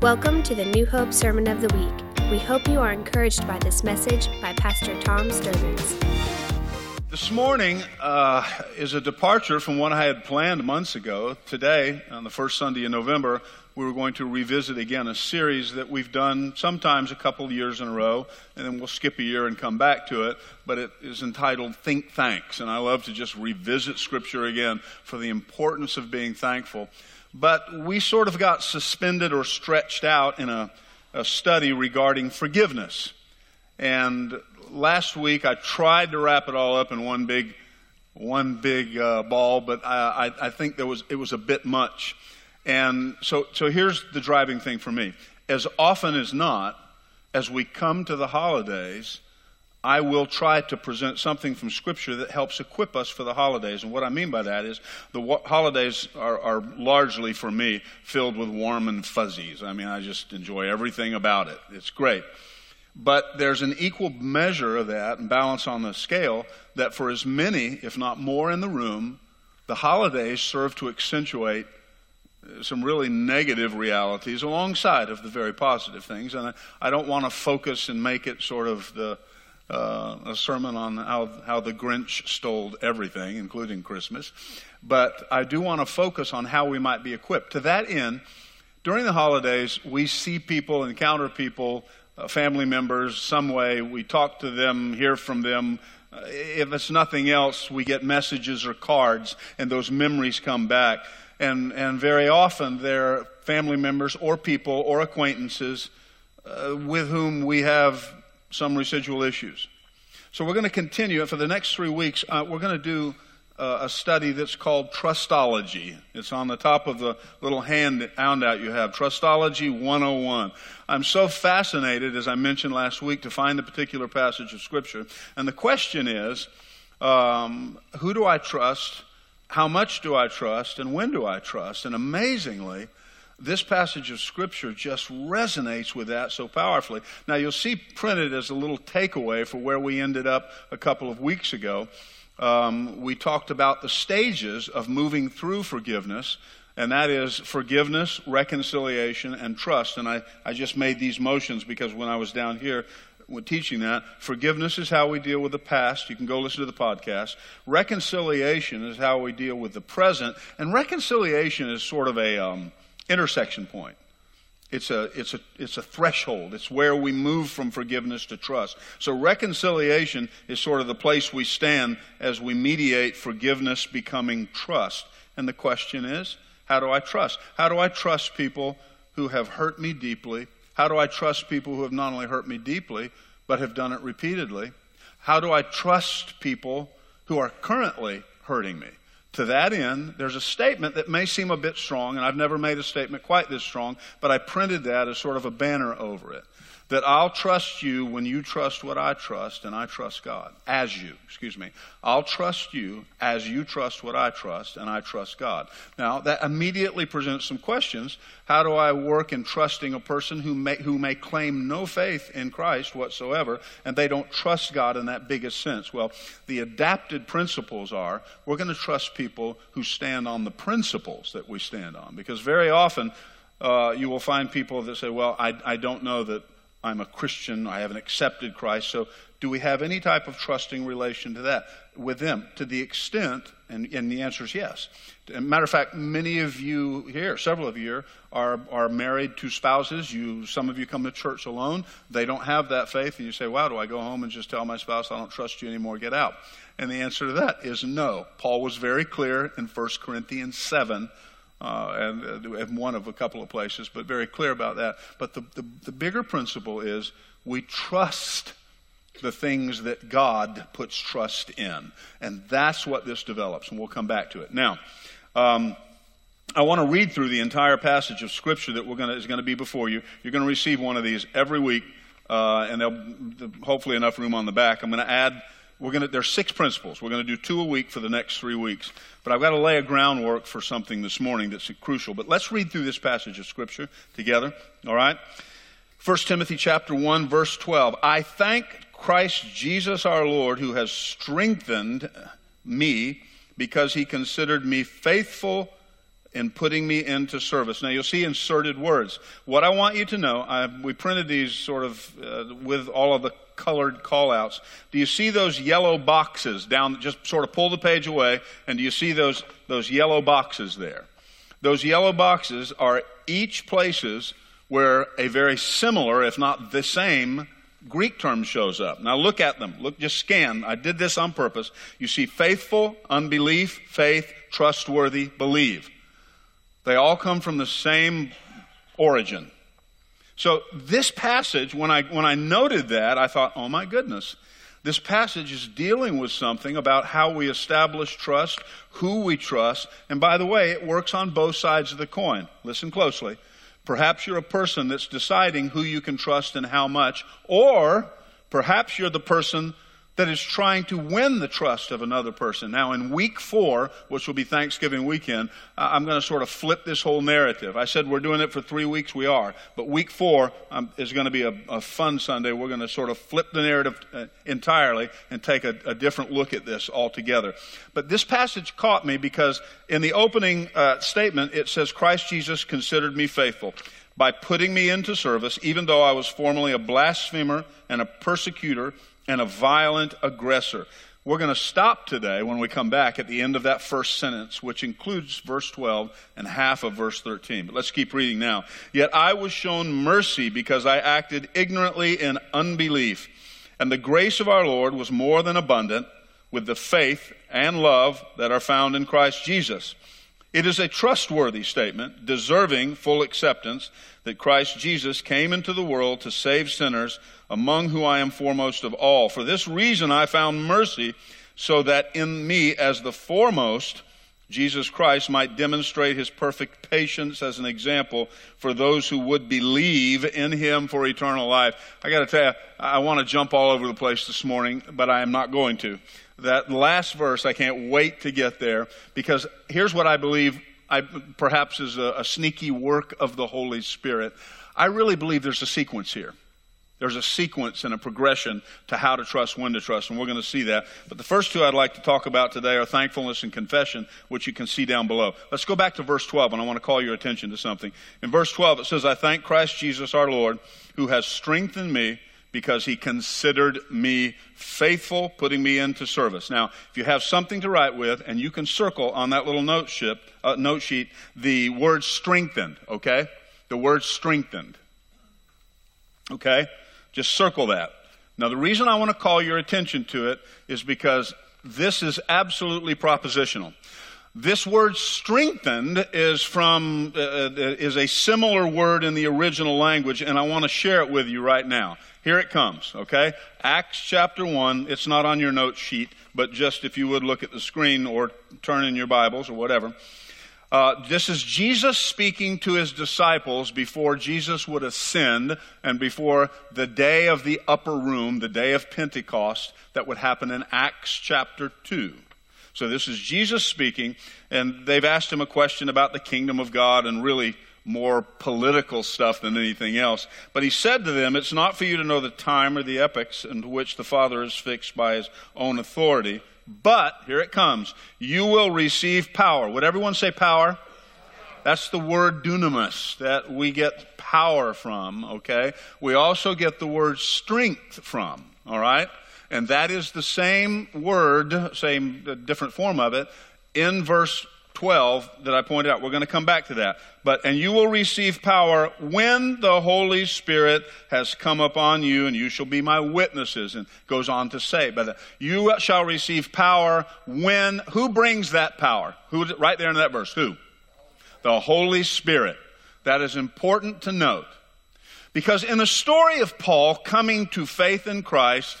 Welcome to the New Hope Sermon of the Week. We hope you are encouraged by this message by Pastor Tom Stearns. This morning uh, is a departure from what I had planned months ago. Today, on the first Sunday in November, we were going to revisit again a series that we've done sometimes a couple years in a row, and then we'll skip a year and come back to it. But it is entitled Think Thanks, and I love to just revisit Scripture again for the importance of being thankful. But we sort of got suspended or stretched out in a, a study regarding forgiveness. And last week I tried to wrap it all up in one big, one big uh, ball, but I, I, I think there was it was a bit much. And so, so here's the driving thing for me. As often as not, as we come to the holidays, I will try to present something from Scripture that helps equip us for the holidays. And what I mean by that is the holidays are, are, largely, for me, filled with warm and fuzzies. I mean, I just enjoy everything about it. It's great. But there's an equal measure of that and balance on the scale that for as many, if not more, in the room, the holidays serve to accentuate uh, some really negative realities alongside of the very positive things. And I, I don't want to focus and make it sort of the uh, a sermon on how, how the Grinch stole everything, including Christmas. But I do want to focus on how we might be equipped. To that end, during the holidays, we see people, encounter people, uh, family members, some way. We talk to them, hear from them. Uh, if it's nothing else, we get messages or cards, and those memories come back. And, and very often, they're family members or people or acquaintances uh, with whom we have some residual issues. So we're going to continue. For the next three weeks, uh, we're going to do uh, a study that's called Trustology. It's on the top of the little hand handout you have, Trustology 101. I'm so fascinated, as I mentioned last week, to find the particular passage of Scripture. And the question is, um, who do I trust? How much do I trust? And when do I trust? And amazingly, this passage of Scripture just resonates with that so powerfully. Now, you'll see printed as a little takeaway for where we ended up a couple of weeks ago. Um, we talked about the stages of moving through forgiveness, and that is forgiveness, reconciliation, and trust. And I, I just made these motions because when I was down here, when teaching that. Forgiveness is how we deal with the past. You can go listen to the podcast. Reconciliation is how we deal with the present. And reconciliation is sort of a, um, intersection point. It's a, it's, a, it's a threshold. It's where we move from forgiveness to trust. So reconciliation is sort of the place we stand as we mediate forgiveness becoming trust. And the question is, how do I trust? How do I trust people who have hurt me deeply? How do I trust people who have not only hurt me deeply, but have done it repeatedly? How do I trust people who are currently hurting me? To that end, there's a statement that may seem a bit strong, and I've never made a statement quite this strong, but I printed that as sort of a banner over it that I'll trust you when you trust what I trust and I trust God. As you, excuse me. I'll trust you as you trust what I trust and I trust God. Now, that immediately presents some questions. How do I work in trusting a person who may, who may claim no faith in Christ whatsoever and they don't trust God in that biggest sense? Well, the adapted principles are we're going to trust people who stand on the principles that we stand on because very often uh, you will find people that say, well, I, I don't know that I'm a Christian, I haven't accepted Christ. So, do we have any type of trusting relation to that with them? To the extent, and, and the answer is yes. matter of fact, many of you here, several of you are, are married to spouses. You, some of you come to church alone. They don't have that faith, and you say, Wow, do I go home and just tell my spouse, I don't trust you anymore, get out? And the answer to that is no. Paul was very clear in 1 Corinthians 7 uh, and, uh, and, one of a couple of places, but very clear about that. But the, the, the bigger principle is we trust the things that God puts trust in. And that's what this develops, and we'll come back to it. Now, um, I want to read through the entire passage of Scripture that we're gonna, is going to be before you. You're going to receive one of these every week, uh, and there'll hopefully enough room on the back. I'm going to add we're going to, there's six principles. We're going to do two a week for the next three weeks. But I've got to lay a groundwork for something this morning that's crucial. But let's read through this passage of Scripture together. All right? 1 Timothy chapter 1, verse 12. I thank Christ Jesus our Lord who has strengthened me because he considered me faithful in putting me into service. Now you'll see inserted words. What I want you to know, I, we printed these sort of uh, with all of the colored callouts. Do you see those yellow boxes down? Just sort of pull the page away, and do you see those those yellow boxes there? Those yellow boxes are each places where a very similar, if not the same, Greek term shows up. Now look at them. Look, just scan. I did this on purpose. You see faithful, unbelief, faith, trustworthy, believe. They all come from the same origin. So this passage, when I, when I noted that, I thought, oh my goodness, this passage is dealing with something about how we establish trust, who we trust, and by the way, it works on both sides of the coin. Listen closely. Perhaps you're a person that's deciding who you can trust and how much, or perhaps you're the person that is trying to win the trust of another person. Now, in week four, which will be Thanksgiving weekend, I'm going to sort of flip this whole narrative. I said we're doing it for three weeks, we are. But week four um, is going to be a, a, fun Sunday. We're going to sort of flip the narrative uh, entirely and take a, a, different look at this altogether. But this passage caught me because in the opening uh, statement, it says, Christ Jesus considered me faithful by putting me into service, even though I was formerly a blasphemer and a persecutor and a violent aggressor. We're going to stop today when we come back at the end of that first sentence, which includes verse 12 and half of verse 13. But let's keep reading now. Yet I was shown mercy because I acted ignorantly in unbelief. And the grace of our Lord was more than abundant with the faith and love that are found in Christ Jesus. It is a trustworthy statement, deserving full acceptance, that Christ Jesus came into the world to save sinners among whom I am foremost of all. For this reason I found mercy, so that in me, as the foremost, Jesus Christ might demonstrate his perfect patience as an example for those who would believe in him for eternal life. I got to tell you, I want to jump all over the place this morning, but I am not going to. That last verse, I can't wait to get there because here's what I believe I, perhaps is a, a sneaky work of the Holy Spirit. I really believe there's a sequence here. There's a sequence and a progression to how to trust, when to trust, and we're going to see that. But the first two I'd like to talk about today are thankfulness and confession, which you can see down below. Let's go back to verse 12, and I want to call your attention to something. In verse 12, it says, I thank Christ Jesus our Lord, who has strengthened me because he considered me faithful, putting me into service. Now, if you have something to write with, and you can circle on that little note, ship, uh, note sheet the word strengthened, okay? The word strengthened. Okay? Just circle that. Now, the reason I want to call your attention to it is because this is absolutely propositional. This word strengthened is from, uh, uh, is a similar word in the original language, and I want to share it with you right now. Here it comes, okay? Acts chapter 1. It's not on your note sheet, but just if you would look at the screen or turn in your Bibles or whatever. Uh, this is Jesus speaking to his disciples before Jesus would ascend and before the day of the upper room, the day of Pentecost, that would happen in Acts chapter 2. So this is Jesus speaking, and they've asked him a question about the kingdom of God and really more political stuff than anything else. But he said to them, It's not for you to know the time or the epochs into which the Father is fixed by his own authority but, here it comes, you will receive power. Would everyone say power? That's the word dunamis that we get power from, okay? We also get the word strength from, all right? And that is the same word, same uh, different form of it, in verse 12 that I pointed out. We're going to come back to that. But, and you will receive power when the Holy Spirit has come upon you, and you shall be my witnesses. And goes on to say, but uh, you shall receive power when, who brings that power? Who, right there in that verse, who? The Holy Spirit. That is important to note. Because in the story of Paul coming to faith in Christ,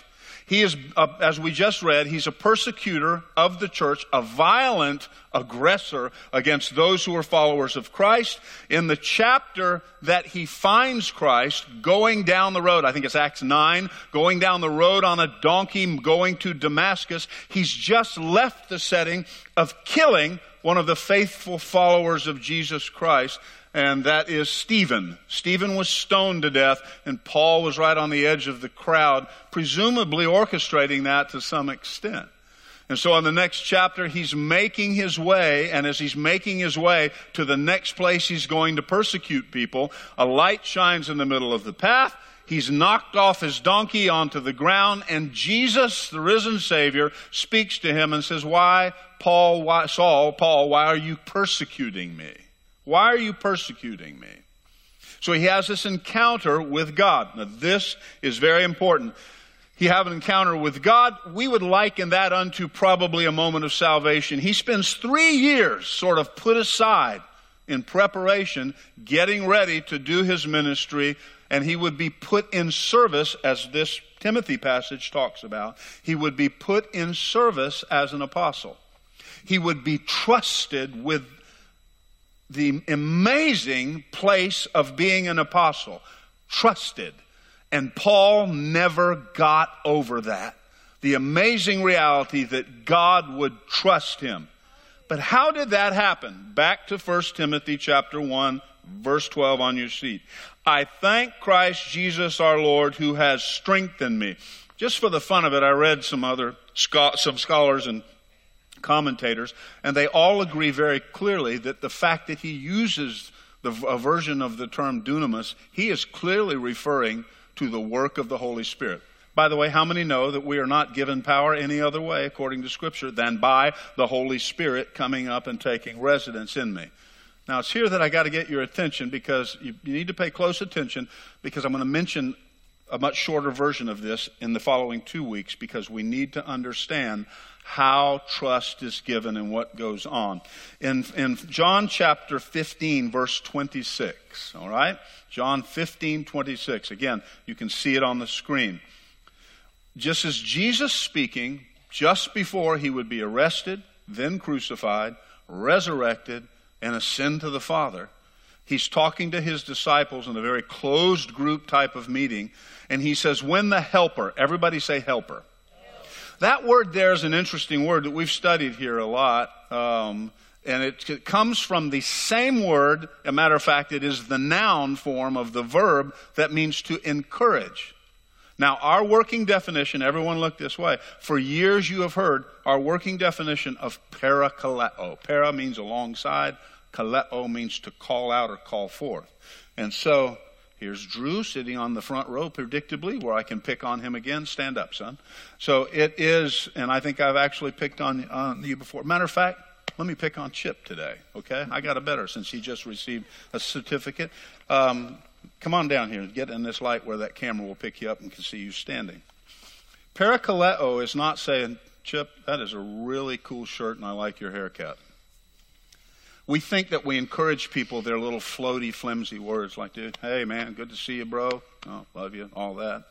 he is, uh, as we just read, he's a persecutor of the church, a violent aggressor against those who are followers of Christ. In the chapter that he finds Christ going down the road, I think it's Acts 9, going down the road on a donkey going to Damascus, he's just left the setting of killing one of the faithful followers of Jesus Christ and that is Stephen. Stephen was stoned to death, and Paul was right on the edge of the crowd, presumably orchestrating that to some extent. And so in the next chapter, he's making his way, and as he's making his way to the next place he's going to persecute people, a light shines in the middle of the path. He's knocked off his donkey onto the ground, and Jesus, the risen Savior, speaks to him and says, Why, Paul, why, Saul, Paul, why are you persecuting me? Why are you persecuting me? So he has this encounter with God. Now, this is very important he have an encounter with God. We would liken that unto probably a moment of salvation. He spends three years sort of put aside in preparation, getting ready to do his ministry, and he would be put in service, as this Timothy passage talks about. He would be put in service as an apostle. He would be trusted with the amazing place of being an apostle. Trusted and Paul never got over that. The amazing reality that God would trust him. But how did that happen? Back to 1 Timothy chapter 1, verse 12 on your seat. I thank Christ Jesus our Lord who has strengthened me. Just for the fun of it, I read some other, some scholars and commentators, and they all agree very clearly that the fact that he uses the, a version of the term dunamis, he is clearly referring to the work of the Holy Spirit. By the way, how many know that we are not given power any other way, according to Scripture, than by the Holy Spirit coming up and taking residence in me? Now, it's here that I got to get your attention because you, you need to pay close attention because I'm going to mention a much shorter version of this in the following two weeks because we need to understand how trust is given and what goes on. In, in John chapter 15, verse 26, all right? John 15, 26. Again, you can see it on the screen. Just as Jesus speaking, just before he would be arrested, then crucified, resurrected, and ascend to the Father, he's talking to his disciples in a very closed group type of meeting, and he says, When the Helper, everybody say helper. That word there is an interesting word that we've studied here a lot. Um, and it, it, comes from the same word. A matter of fact, it is the noun form of the verb that means to encourage. Now, our working definition, everyone look this way. For years you have heard our working definition of parakaleo. Para means alongside, kaleo means to call out or call forth. And so Here's Drew sitting on the front row, predictably, where I can pick on him again. Stand up, son. So it is, and I think I've actually picked on, on you before. Matter of fact, let me pick on Chip today, okay? I got a better since he just received a certificate. Um, come on down here. and Get in this light where that camera will pick you up and can see you standing. Parakaleo is not saying, Chip, that is a really cool shirt and I like your haircut. We think that we encourage people their little floaty, flimsy words like, dude, hey man, good to see you, bro. Oh, love you, all that.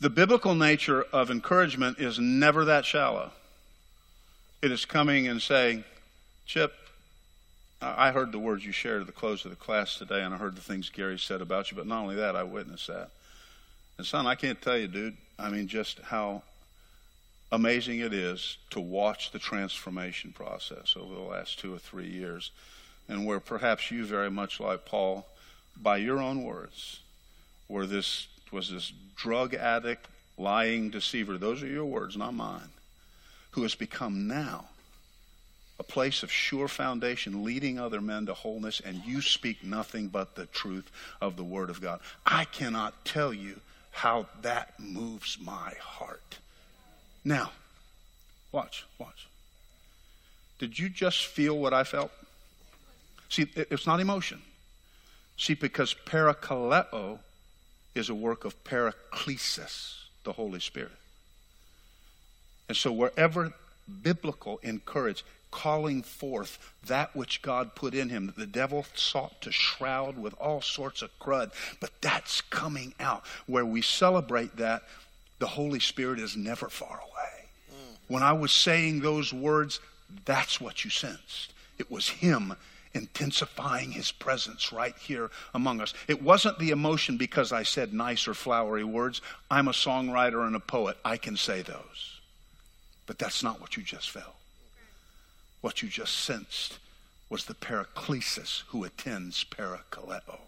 The biblical nature of encouragement is never that shallow. It is coming and saying, Chip, I heard the words you shared at the close of the class today, and I heard the things Gary said about you, but not only that, I witnessed that. And son, I can't tell you, dude, I mean, just how amazing it is to watch the transformation process over the last two or three years, and where perhaps you, very much like Paul, by your own words, where this was this drug addict, lying deceiver, those are your words, not mine, who has become now a place of sure foundation, leading other men to wholeness, and you speak nothing but the truth of the Word of God. I cannot tell you how that moves my heart. Now, watch, watch. Did you just feel what I felt? See, it's not emotion. See, because parakaleo is a work of paraklesis, the Holy Spirit. And so wherever biblical encourage, calling forth that which God put in him, that the devil sought to shroud with all sorts of crud, but that's coming out. Where we celebrate that, the Holy Spirit is never far away. Mm. When I was saying those words, that's what you sensed. It was Him intensifying His presence right here among us. It wasn't the emotion because I said nice or flowery words. I'm a songwriter and a poet. I can say those. But that's not what you just felt. What you just sensed was the paraklesis who attends parakaleo.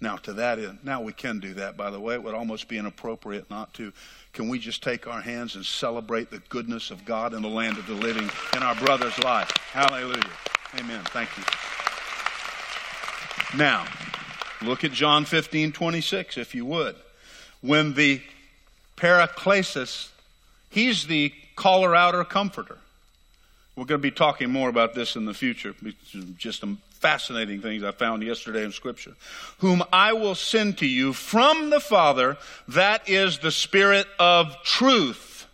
Now, to that end, now we can do that, by the way. It would almost be inappropriate not to. Can we just take our hands and celebrate the goodness of God in the land of the living in our brother's life? Hallelujah. Amen. Thank you. Now, look at John 15, 26, if you would. When the Paraklesis, he's the caller out or comforter. We're going to be talking more about this in the future. Just some fascinating things I found yesterday in Scripture. Whom I will send to you from the Father, that is the Spirit of truth.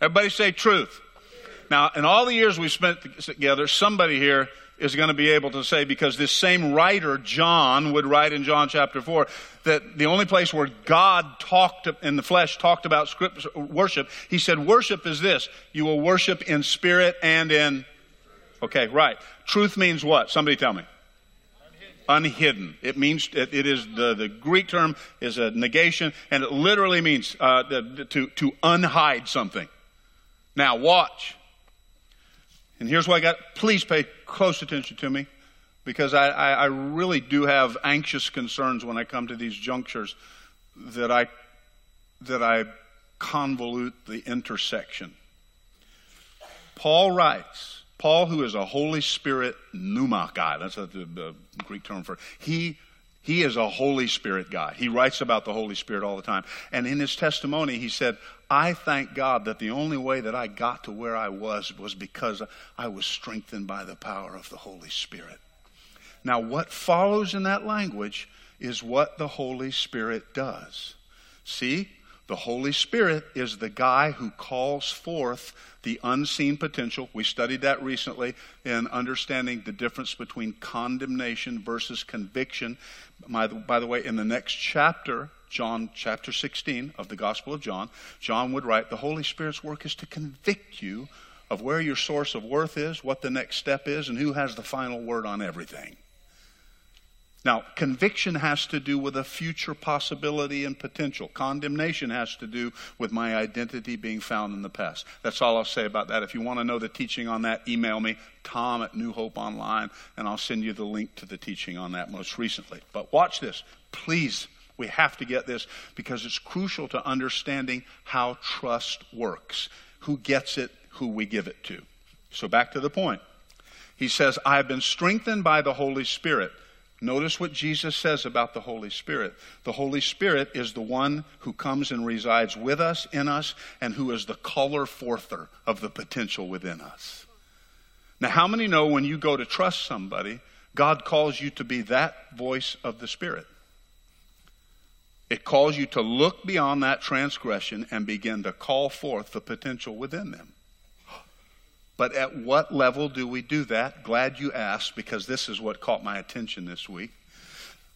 Everybody say truth. Now, in all the years we've spent together, somebody here is going to be able to say, because this same writer, John, would write in John chapter 4, that the only place where God talked in the flesh, talked about script, worship, he said, worship is this. You will worship in spirit and in. Okay, right. Truth means what? Somebody tell me. Unhidden. It means, it, it is, the, the Greek term is a negation, and it literally means uh, to, to unhide something. Now, watch. And here's what I got. Please pay close attention to me because I, I, I, really do have anxious concerns when I come to these junctures that I, that I convolute the intersection. Paul writes, Paul, who is a Holy Spirit pneuma guy, that's the Greek term for he he is a Holy Spirit guy. He writes about the Holy Spirit all the time. And in his testimony, he said, I thank God that the only way that I got to where I was was because I was strengthened by the power of the Holy Spirit. Now, what follows in that language is what the Holy Spirit does. See, the Holy Spirit is the guy who calls forth the unseen potential. We studied that recently in understanding the difference between condemnation versus conviction. By the, by the way, in the next chapter, John chapter 16 of the Gospel of John, John would write, The Holy Spirit's work is to convict you of where your source of worth is, what the next step is, and who has the final word on everything. Now, conviction has to do with a future possibility and potential. Condemnation has to do with my identity being found in the past. That's all I'll say about that. If you want to know the teaching on that, email me, tom at New Hope Online, and I'll send you the link to the teaching on that most recently. But watch this. Please, we have to get this because it's crucial to understanding how trust works. Who gets it, who we give it to. So back to the point. He says, I have been strengthened by the Holy Spirit. Notice what Jesus says about the Holy Spirit. The Holy Spirit is the one who comes and resides with us, in us, and who is the caller forther of the potential within us. Now, how many know when you go to trust somebody, God calls you to be that voice of the Spirit? It calls you to look beyond that transgression and begin to call forth the potential within them. But at what level do we do that? Glad you asked because this is what caught my attention this week.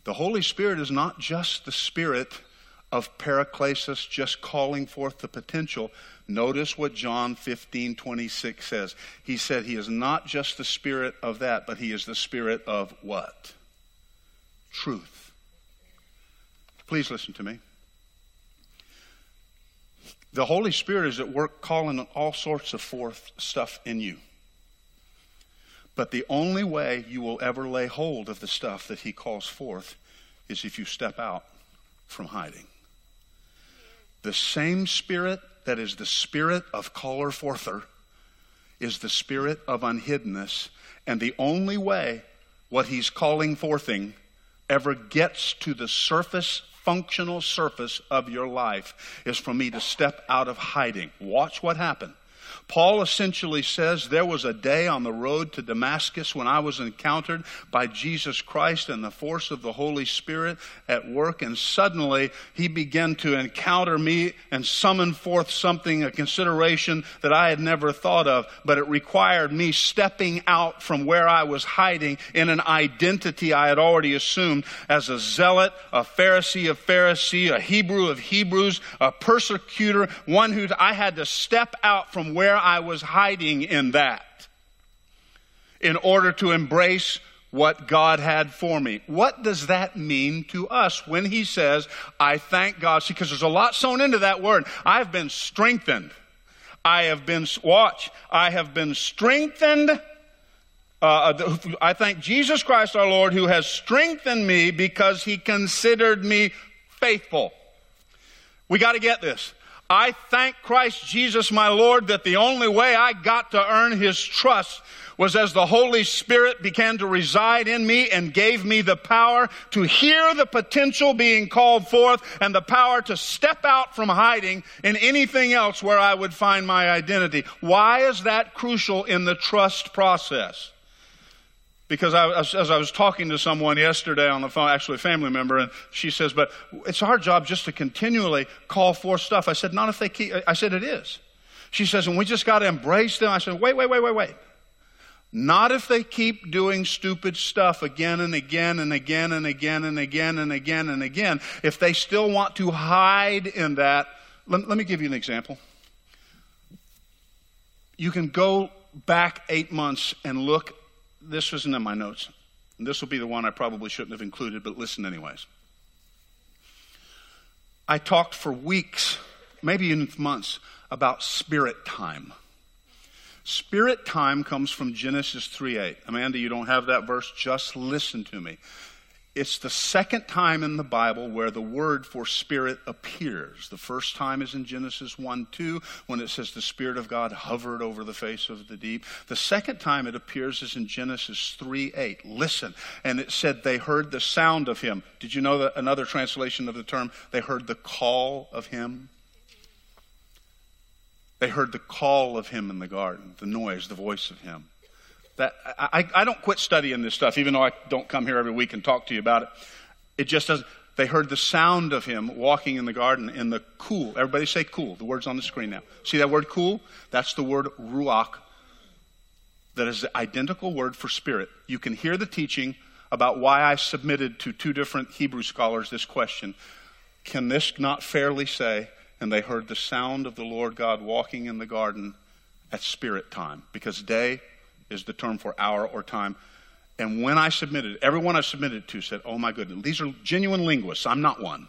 The Holy Spirit is not just the spirit of paraklesis, just calling forth the potential. Notice what John 15, 26 says. He said he is not just the spirit of that, but he is the spirit of what? Truth. Please listen to me. The Holy Spirit is at work calling all sorts of forth stuff in you. But the only way you will ever lay hold of the stuff that He calls forth is if you step out from hiding. The same Spirit that is the Spirit of caller forther is the Spirit of unhiddenness. And the only way what He's calling forthing ever gets to the surface functional surface of your life is for me to step out of hiding. Watch what happened. Paul essentially says there was a day on the road to Damascus when I was encountered by Jesus Christ and the force of the Holy Spirit at work, and suddenly he began to encounter me and summon forth something, a consideration that I had never thought of, but it required me stepping out from where I was hiding in an identity I had already assumed as a zealot, a Pharisee of Pharisee, a Hebrew of Hebrews, a persecutor, one who I had to step out from where I was hiding in that in order to embrace what God had for me. What does that mean to us when He says, I thank God? See, because there's a lot sewn into that word. I've been strengthened. I have been, watch, I have been strengthened Uh, I thank Jesus Christ our Lord who has strengthened me because he considered me faithful. We got to get this. I thank Christ Jesus my Lord that the only way I got to earn his trust was as the Holy Spirit began to reside in me and gave me the power to hear the potential being called forth and the power to step out from hiding in anything else where I would find my identity. Why is that crucial in the trust process? Because I, as I was talking to someone yesterday on the phone, actually a family member, and she says, but it's our job just to continually call for stuff. I said, not if they keep, I said, it is. She says, and we just got to embrace them. I said, wait, wait, wait, wait, wait. Not if they keep doing stupid stuff again and again and again and again and again and again and again. If they still want to hide in that, let, let me give you an example. You can go back eight months and look this wasn't in my notes. This will be the one I probably shouldn't have included, but listen anyways. I talked for weeks, maybe even months, about spirit time. Spirit time comes from Genesis 3 8. Amanda, you don't have that verse? Just listen to me. It's the second time in the Bible where the word for spirit appears. The first time is in Genesis 1 2, when it says the Spirit of God hovered over the face of the deep. The second time it appears is in Genesis 3 8. Listen. And it said they heard the sound of him. Did you know that another translation of the term? They heard the call of him. They heard the call of him in the garden, the noise, the voice of him. That I, I don't quit studying this stuff, even though I don't come here every week and talk to you about it. It just doesn't. They heard the sound of him walking in the garden in the cool. Everybody say cool. The word's on the screen now. See that word cool? That's the word ruach. That is the identical word for spirit. You can hear the teaching about why I submitted to two different Hebrew scholars this question. Can this not fairly say, and they heard the sound of the Lord God walking in the garden at spirit time? Because day is the term for hour or time. And when I submitted, everyone I submitted to said, oh my goodness, these are genuine linguists. I'm not one.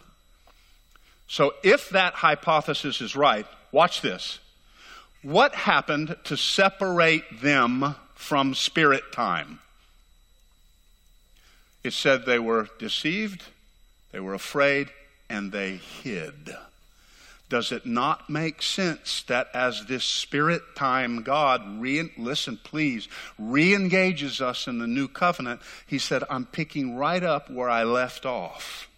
So if that hypothesis is right, watch this. What happened to separate them from spirit time? It said they were deceived, they were afraid, and they hid does it not make sense that as this spirit time God, re- listen please, re engages us in the new covenant, he said, I'm picking right up where I left off.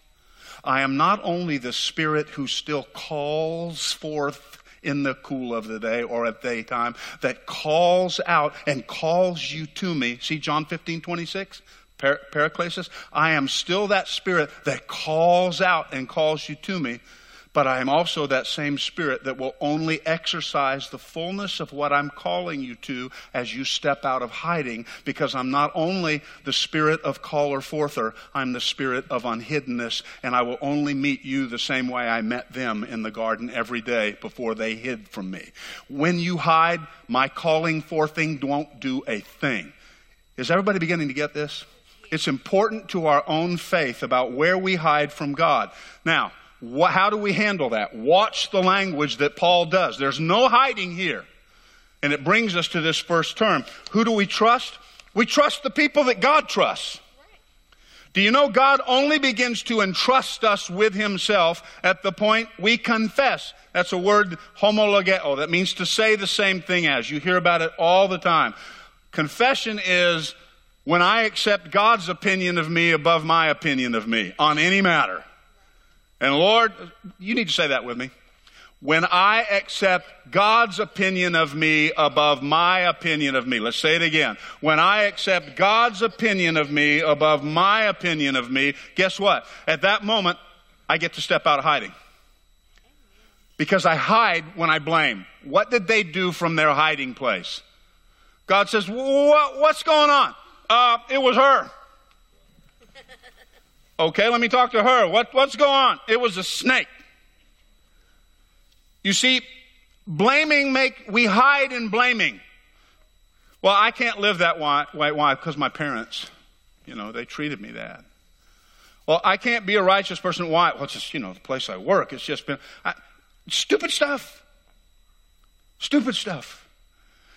I am not only the spirit who still calls forth in the cool of the day or at daytime, that calls out and calls you to me. See John 15, 26? Par- Paraklesis. I am still that spirit that calls out and calls you to me but I am also that same spirit that will only exercise the fullness of what I'm calling you to as you step out of hiding, because I'm not only the spirit of caller forther, I'm the spirit of unhiddenness, and I will only meet you the same way I met them in the garden every day before they hid from me. When you hide, my calling forthing won't do a thing. Is everybody beginning to get this? It's important to our own faith about where we hide from God. Now, how do we handle that? Watch the language that Paul does. There's no hiding here. And it brings us to this first term. Who do we trust? We trust the people that God trusts. Do you know God only begins to entrust us with Himself at the point we confess? That's a word, homologeo, that means to say the same thing as. You hear about it all the time. Confession is when I accept God's opinion of me above my opinion of me on any matter. And Lord, you need to say that with me. When I accept God's opinion of me above my opinion of me. Let's say it again. When I accept God's opinion of me above my opinion of me, guess what? At that moment, I get to step out of hiding. Because I hide when I blame. What did they do from their hiding place? God says, What's going on? Uh, it was her. Okay, let me talk to her. What, what's going on? It was a snake. You see, blaming make, we hide in blaming. Well, I can't live that way. Why? Because my parents, you know, they treated me that. Well, I can't be a righteous person. Why? Well, it's just, you know, the place I work. It's just been I, stupid stuff. Stupid stuff.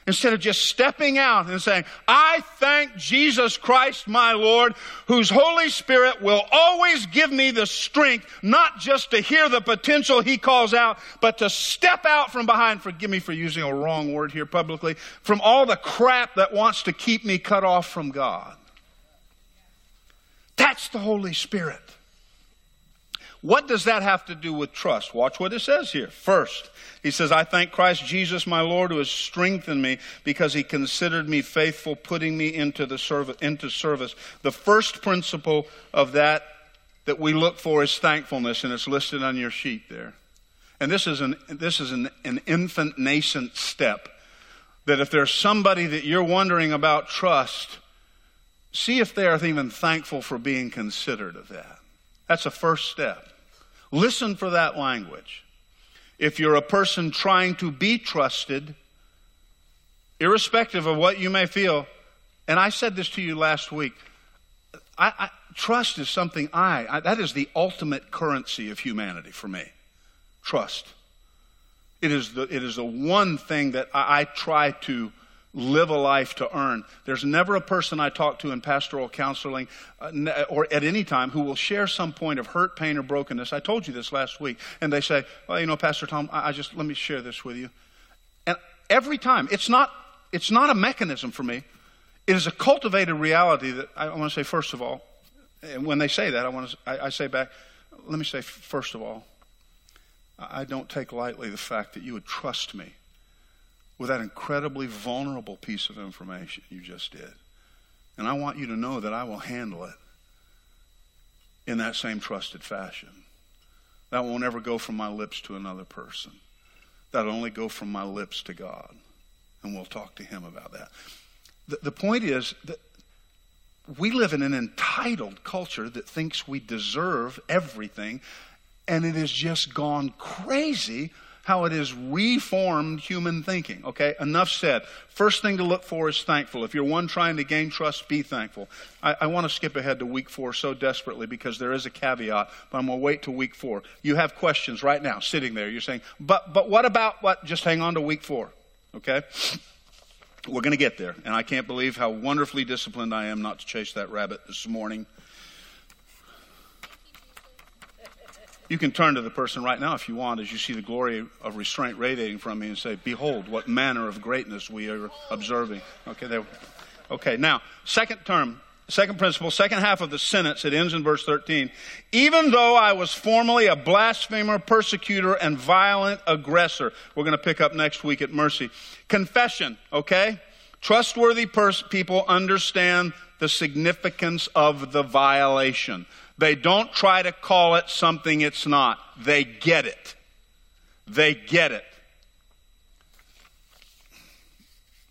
Instead of just stepping out and saying, I thank Jesus Christ, my Lord, whose Holy Spirit will always give me the strength, not just to hear the potential He calls out, but to step out from behind, forgive me for using a wrong word here publicly, from all the crap that wants to keep me cut off from God. That's the Holy Spirit. What does that have to do with trust? Watch what it says here. First, he says, I thank Christ Jesus my Lord who has strengthened me because he considered me faithful, putting me into the service, into service. The first principle of that that we look for is thankfulness, and it's listed on your sheet there. And this is an, this is an, an infant nascent step. That if there's somebody that you're wondering about trust, see if they are even thankful for being considered of that. That's a first step. Listen for that language. If you're a person trying to be trusted, irrespective of what you may feel, and I said this to you last week, I, I, trust is something I, I, that is the ultimate currency of humanity for me. Trust. It is the, it is the one thing that I, I try to live a life to earn. There's never a person I talk to in pastoral counseling uh, or at any time who will share some point of hurt, pain, or brokenness. I told you this last week. And they say, well, you know, Pastor Tom, I, I just, let me share this with you. And every time, it's not, it's not a mechanism for me. It is a cultivated reality that I want to say, first of all, and when they say that, I want to, I, I say back, let me say, first of all, I don't take lightly the fact that you would trust me with that incredibly vulnerable piece of information you just did. And I want you to know that I will handle it in that same trusted fashion. That won't ever go from my lips to another person. That'll only go from my lips to God. And we'll talk to Him about that. The, the point is that we live in an entitled culture that thinks we deserve everything, and it has just gone crazy how it is reformed human thinking. Okay, enough said. First thing to look for is thankful. If you're one trying to gain trust, be thankful. I, I want to skip ahead to week four so desperately because there is a caveat, but I'm going to wait to week four. You have questions right now sitting there. You're saying, but, but what about what? Just hang on to week four. Okay? We're going to get there. And I can't believe how wonderfully disciplined I am not to chase that rabbit this morning. You can turn to the person right now if you want as you see the glory of restraint radiating from me and say, Behold, what manner of greatness we are observing. Okay, there. Okay, now, second term, second principle, second half of the sentence, it ends in verse 13. Even though I was formerly a blasphemer, persecutor, and violent aggressor. We're going to pick up next week at Mercy. Confession, okay? Trustworthy pers- people understand the significance of the violation. They don't try to call it something it's not. They get it. They get it.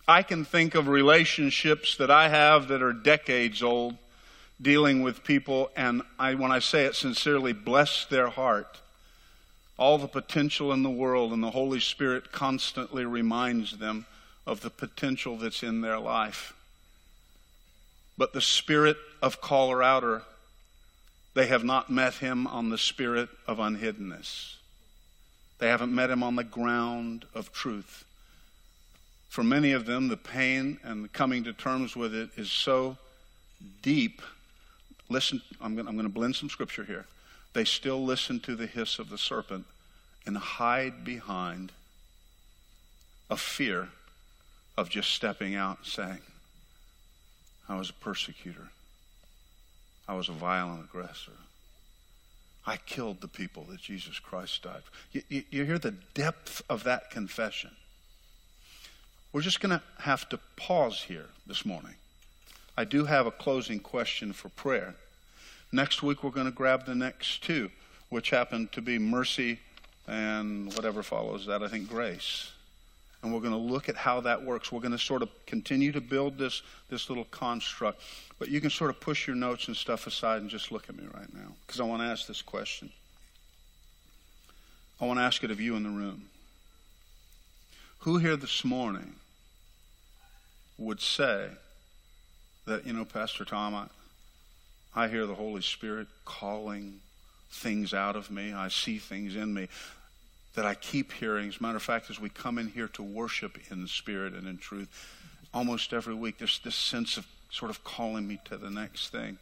I can think of relationships that I have that are decades old dealing with people, and I, when I say it sincerely, bless their heart. All the potential in the world, and the Holy Spirit constantly reminds them of the potential that's in their life. But the spirit of caller outer they have not met him on the spirit of unhiddenness. They haven't met him on the ground of truth. For many of them, the pain and the coming to terms with it is so deep. Listen, I'm going, I'm going to blend some scripture here. They still listen to the hiss of the serpent and hide behind a fear of just stepping out and saying, I was a persecutor. I was a violent aggressor. I killed the people that Jesus Christ died for. You, you, you hear the depth of that confession. We're just going to have to pause here this morning. I do have a closing question for prayer. Next week, we're going to grab the next two, which happen to be mercy and whatever follows that, I think grace and we're going to look at how that works. We're going to sort of continue to build this, this little construct. But you can sort of push your notes and stuff aside and just look at me right now because I want to ask this question. I want to ask it of you in the room. Who here this morning would say that, you know, Pastor Tom, I, I hear the Holy Spirit calling things out of me, I see things in me that I keep hearing. As a matter of fact, as we come in here to worship in spirit and in truth, almost every week there's this sense of sort of calling me to the next thing.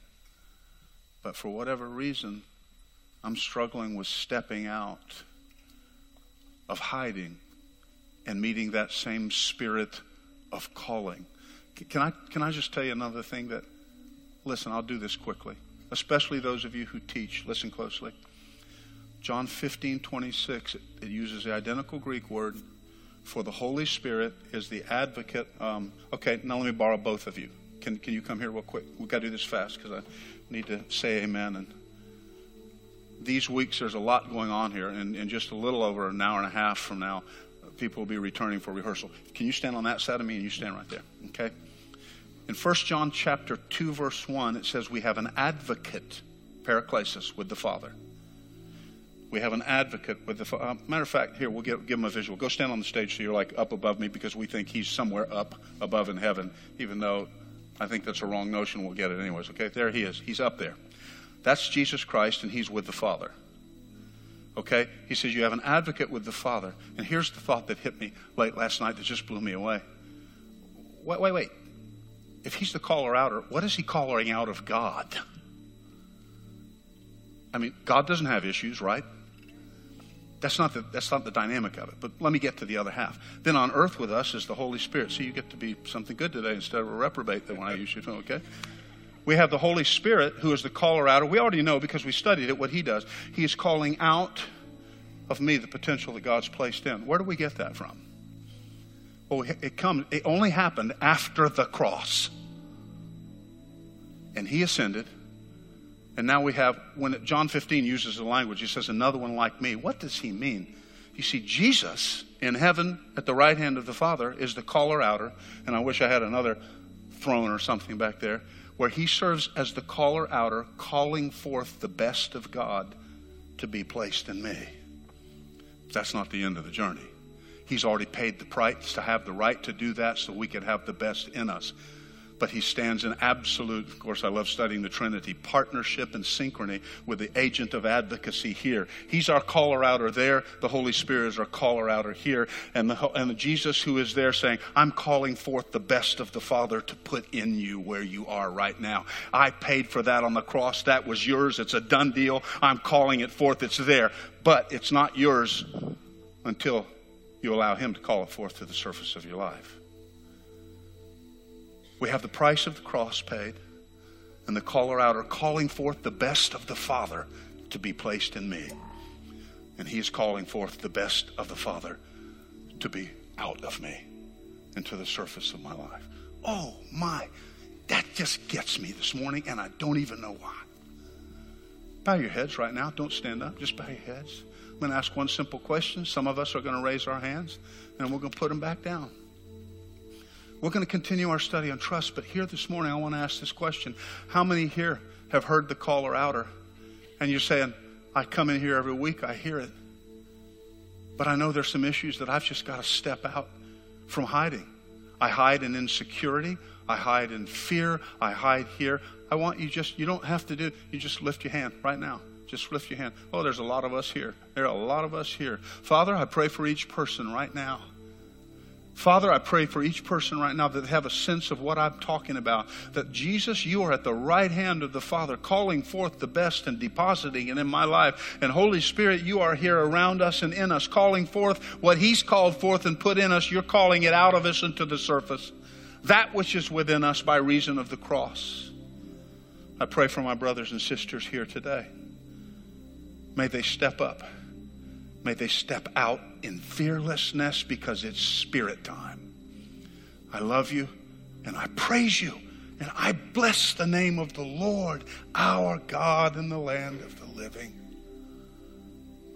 But for whatever reason, I'm struggling with stepping out of hiding and meeting that same spirit of calling. Can I, can I just tell you another thing that, listen, I'll do this quickly, especially those of you who teach. Listen closely. John 15, 26, it, uses the identical Greek word for the Holy Spirit is the advocate. Um, okay, now let me borrow both of you. Can, can you come here real quick? We've got to do this fast because I need to say amen. And these weeks, there's a lot going on here. And in just a little over an hour and a half from now, people will be returning for rehearsal. Can you stand on that side of me and you stand right there? Okay? In 1 John chapter 2, verse 1, it says, We have an advocate, Paraklesis, with the Father. We have an advocate with the uh, matter of fact. Here, we'll give, give him a visual. Go stand on the stage so you're like up above me because we think he's somewhere up above in heaven, even though I think that's a wrong notion. We'll get it anyways. Okay, there he is. He's up there. That's Jesus Christ, and he's with the Father. Okay? He says, You have an advocate with the Father. And here's the thought that hit me late last night that just blew me away. Wait, wait, wait. If he's the caller outer, what is he calling out of God? I mean, God doesn't have issues, right? That's not, the, that's not the dynamic of it. But let me get to the other half. Then on earth with us is the Holy Spirit. See, you get to be something good today instead of a reprobate that when I use you, okay? We have the Holy Spirit who is the caller out. We already know because we studied it what he does. He is calling out of me the potential that God's placed in. Where do we get that from? Well, it comes. It only happened after the cross, and he ascended. And now we have, when John 15 uses the language, he says, another one like me. What does he mean? You see, Jesus in heaven at the right hand of the Father is the caller outer, and I wish I had another throne or something back there, where he serves as the caller outer, calling forth the best of God to be placed in me. That's not the end of the journey. He's already paid the price to have the right to do that so we can have the best in us but he stands in absolute, of course, I love studying the Trinity, partnership and synchrony with the agent of advocacy here. He's our caller outer there. The Holy Spirit is our caller outer here. And, the, and the Jesus who is there saying, I'm calling forth the best of the Father to put in you where you are right now. I paid for that on the cross. That was yours. It's a done deal. I'm calling it forth. It's there. But it's not yours until you allow Him to call it forth to the surface of your life. We have the price of the cross paid, and the caller out are calling forth the best of the Father to be placed in me. And He is calling forth the best of the Father to be out of me into the surface of my life. Oh my, that just gets me this morning, and I don't even know why. Bow your heads right now. Don't stand up. Just bow your heads. I'm going to ask one simple question. Some of us are going to raise our hands, and we're going to put them back down. We're going to continue our study on trust, but here this morning I want to ask this question. How many here have heard the caller outer? And you're saying, I come in here every week, I hear it. But I know there's some issues that I've just got to step out from hiding. I hide in insecurity. I hide in fear. I hide here. I want you just, you don't have to do, you just lift your hand right now. Just lift your hand. Oh, there's a lot of us here. There are a lot of us here. Father, I pray for each person right now. Father, I pray for each person right now that have a sense of what I'm talking about. That Jesus, you are at the right hand of the Father, calling forth the best and depositing it in my life. And Holy Spirit, you are here around us and in us, calling forth what He's called forth and put in us. You're calling it out of us into the surface. That which is within us by reason of the cross. I pray for my brothers and sisters here today. May they step up. May they step out in fearlessness because it's spirit time. I love you and I praise you and I bless the name of the Lord, our God in the land of the living.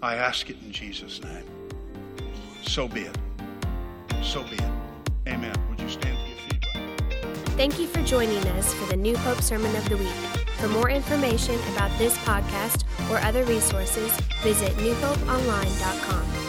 I ask it in Jesus' name. So be it. So be it. Amen. Would you stand to your feet? Thank you for joining us for the New Hope Sermon of the Week. For more information about this podcast or other resources, visit newhopeonline.com.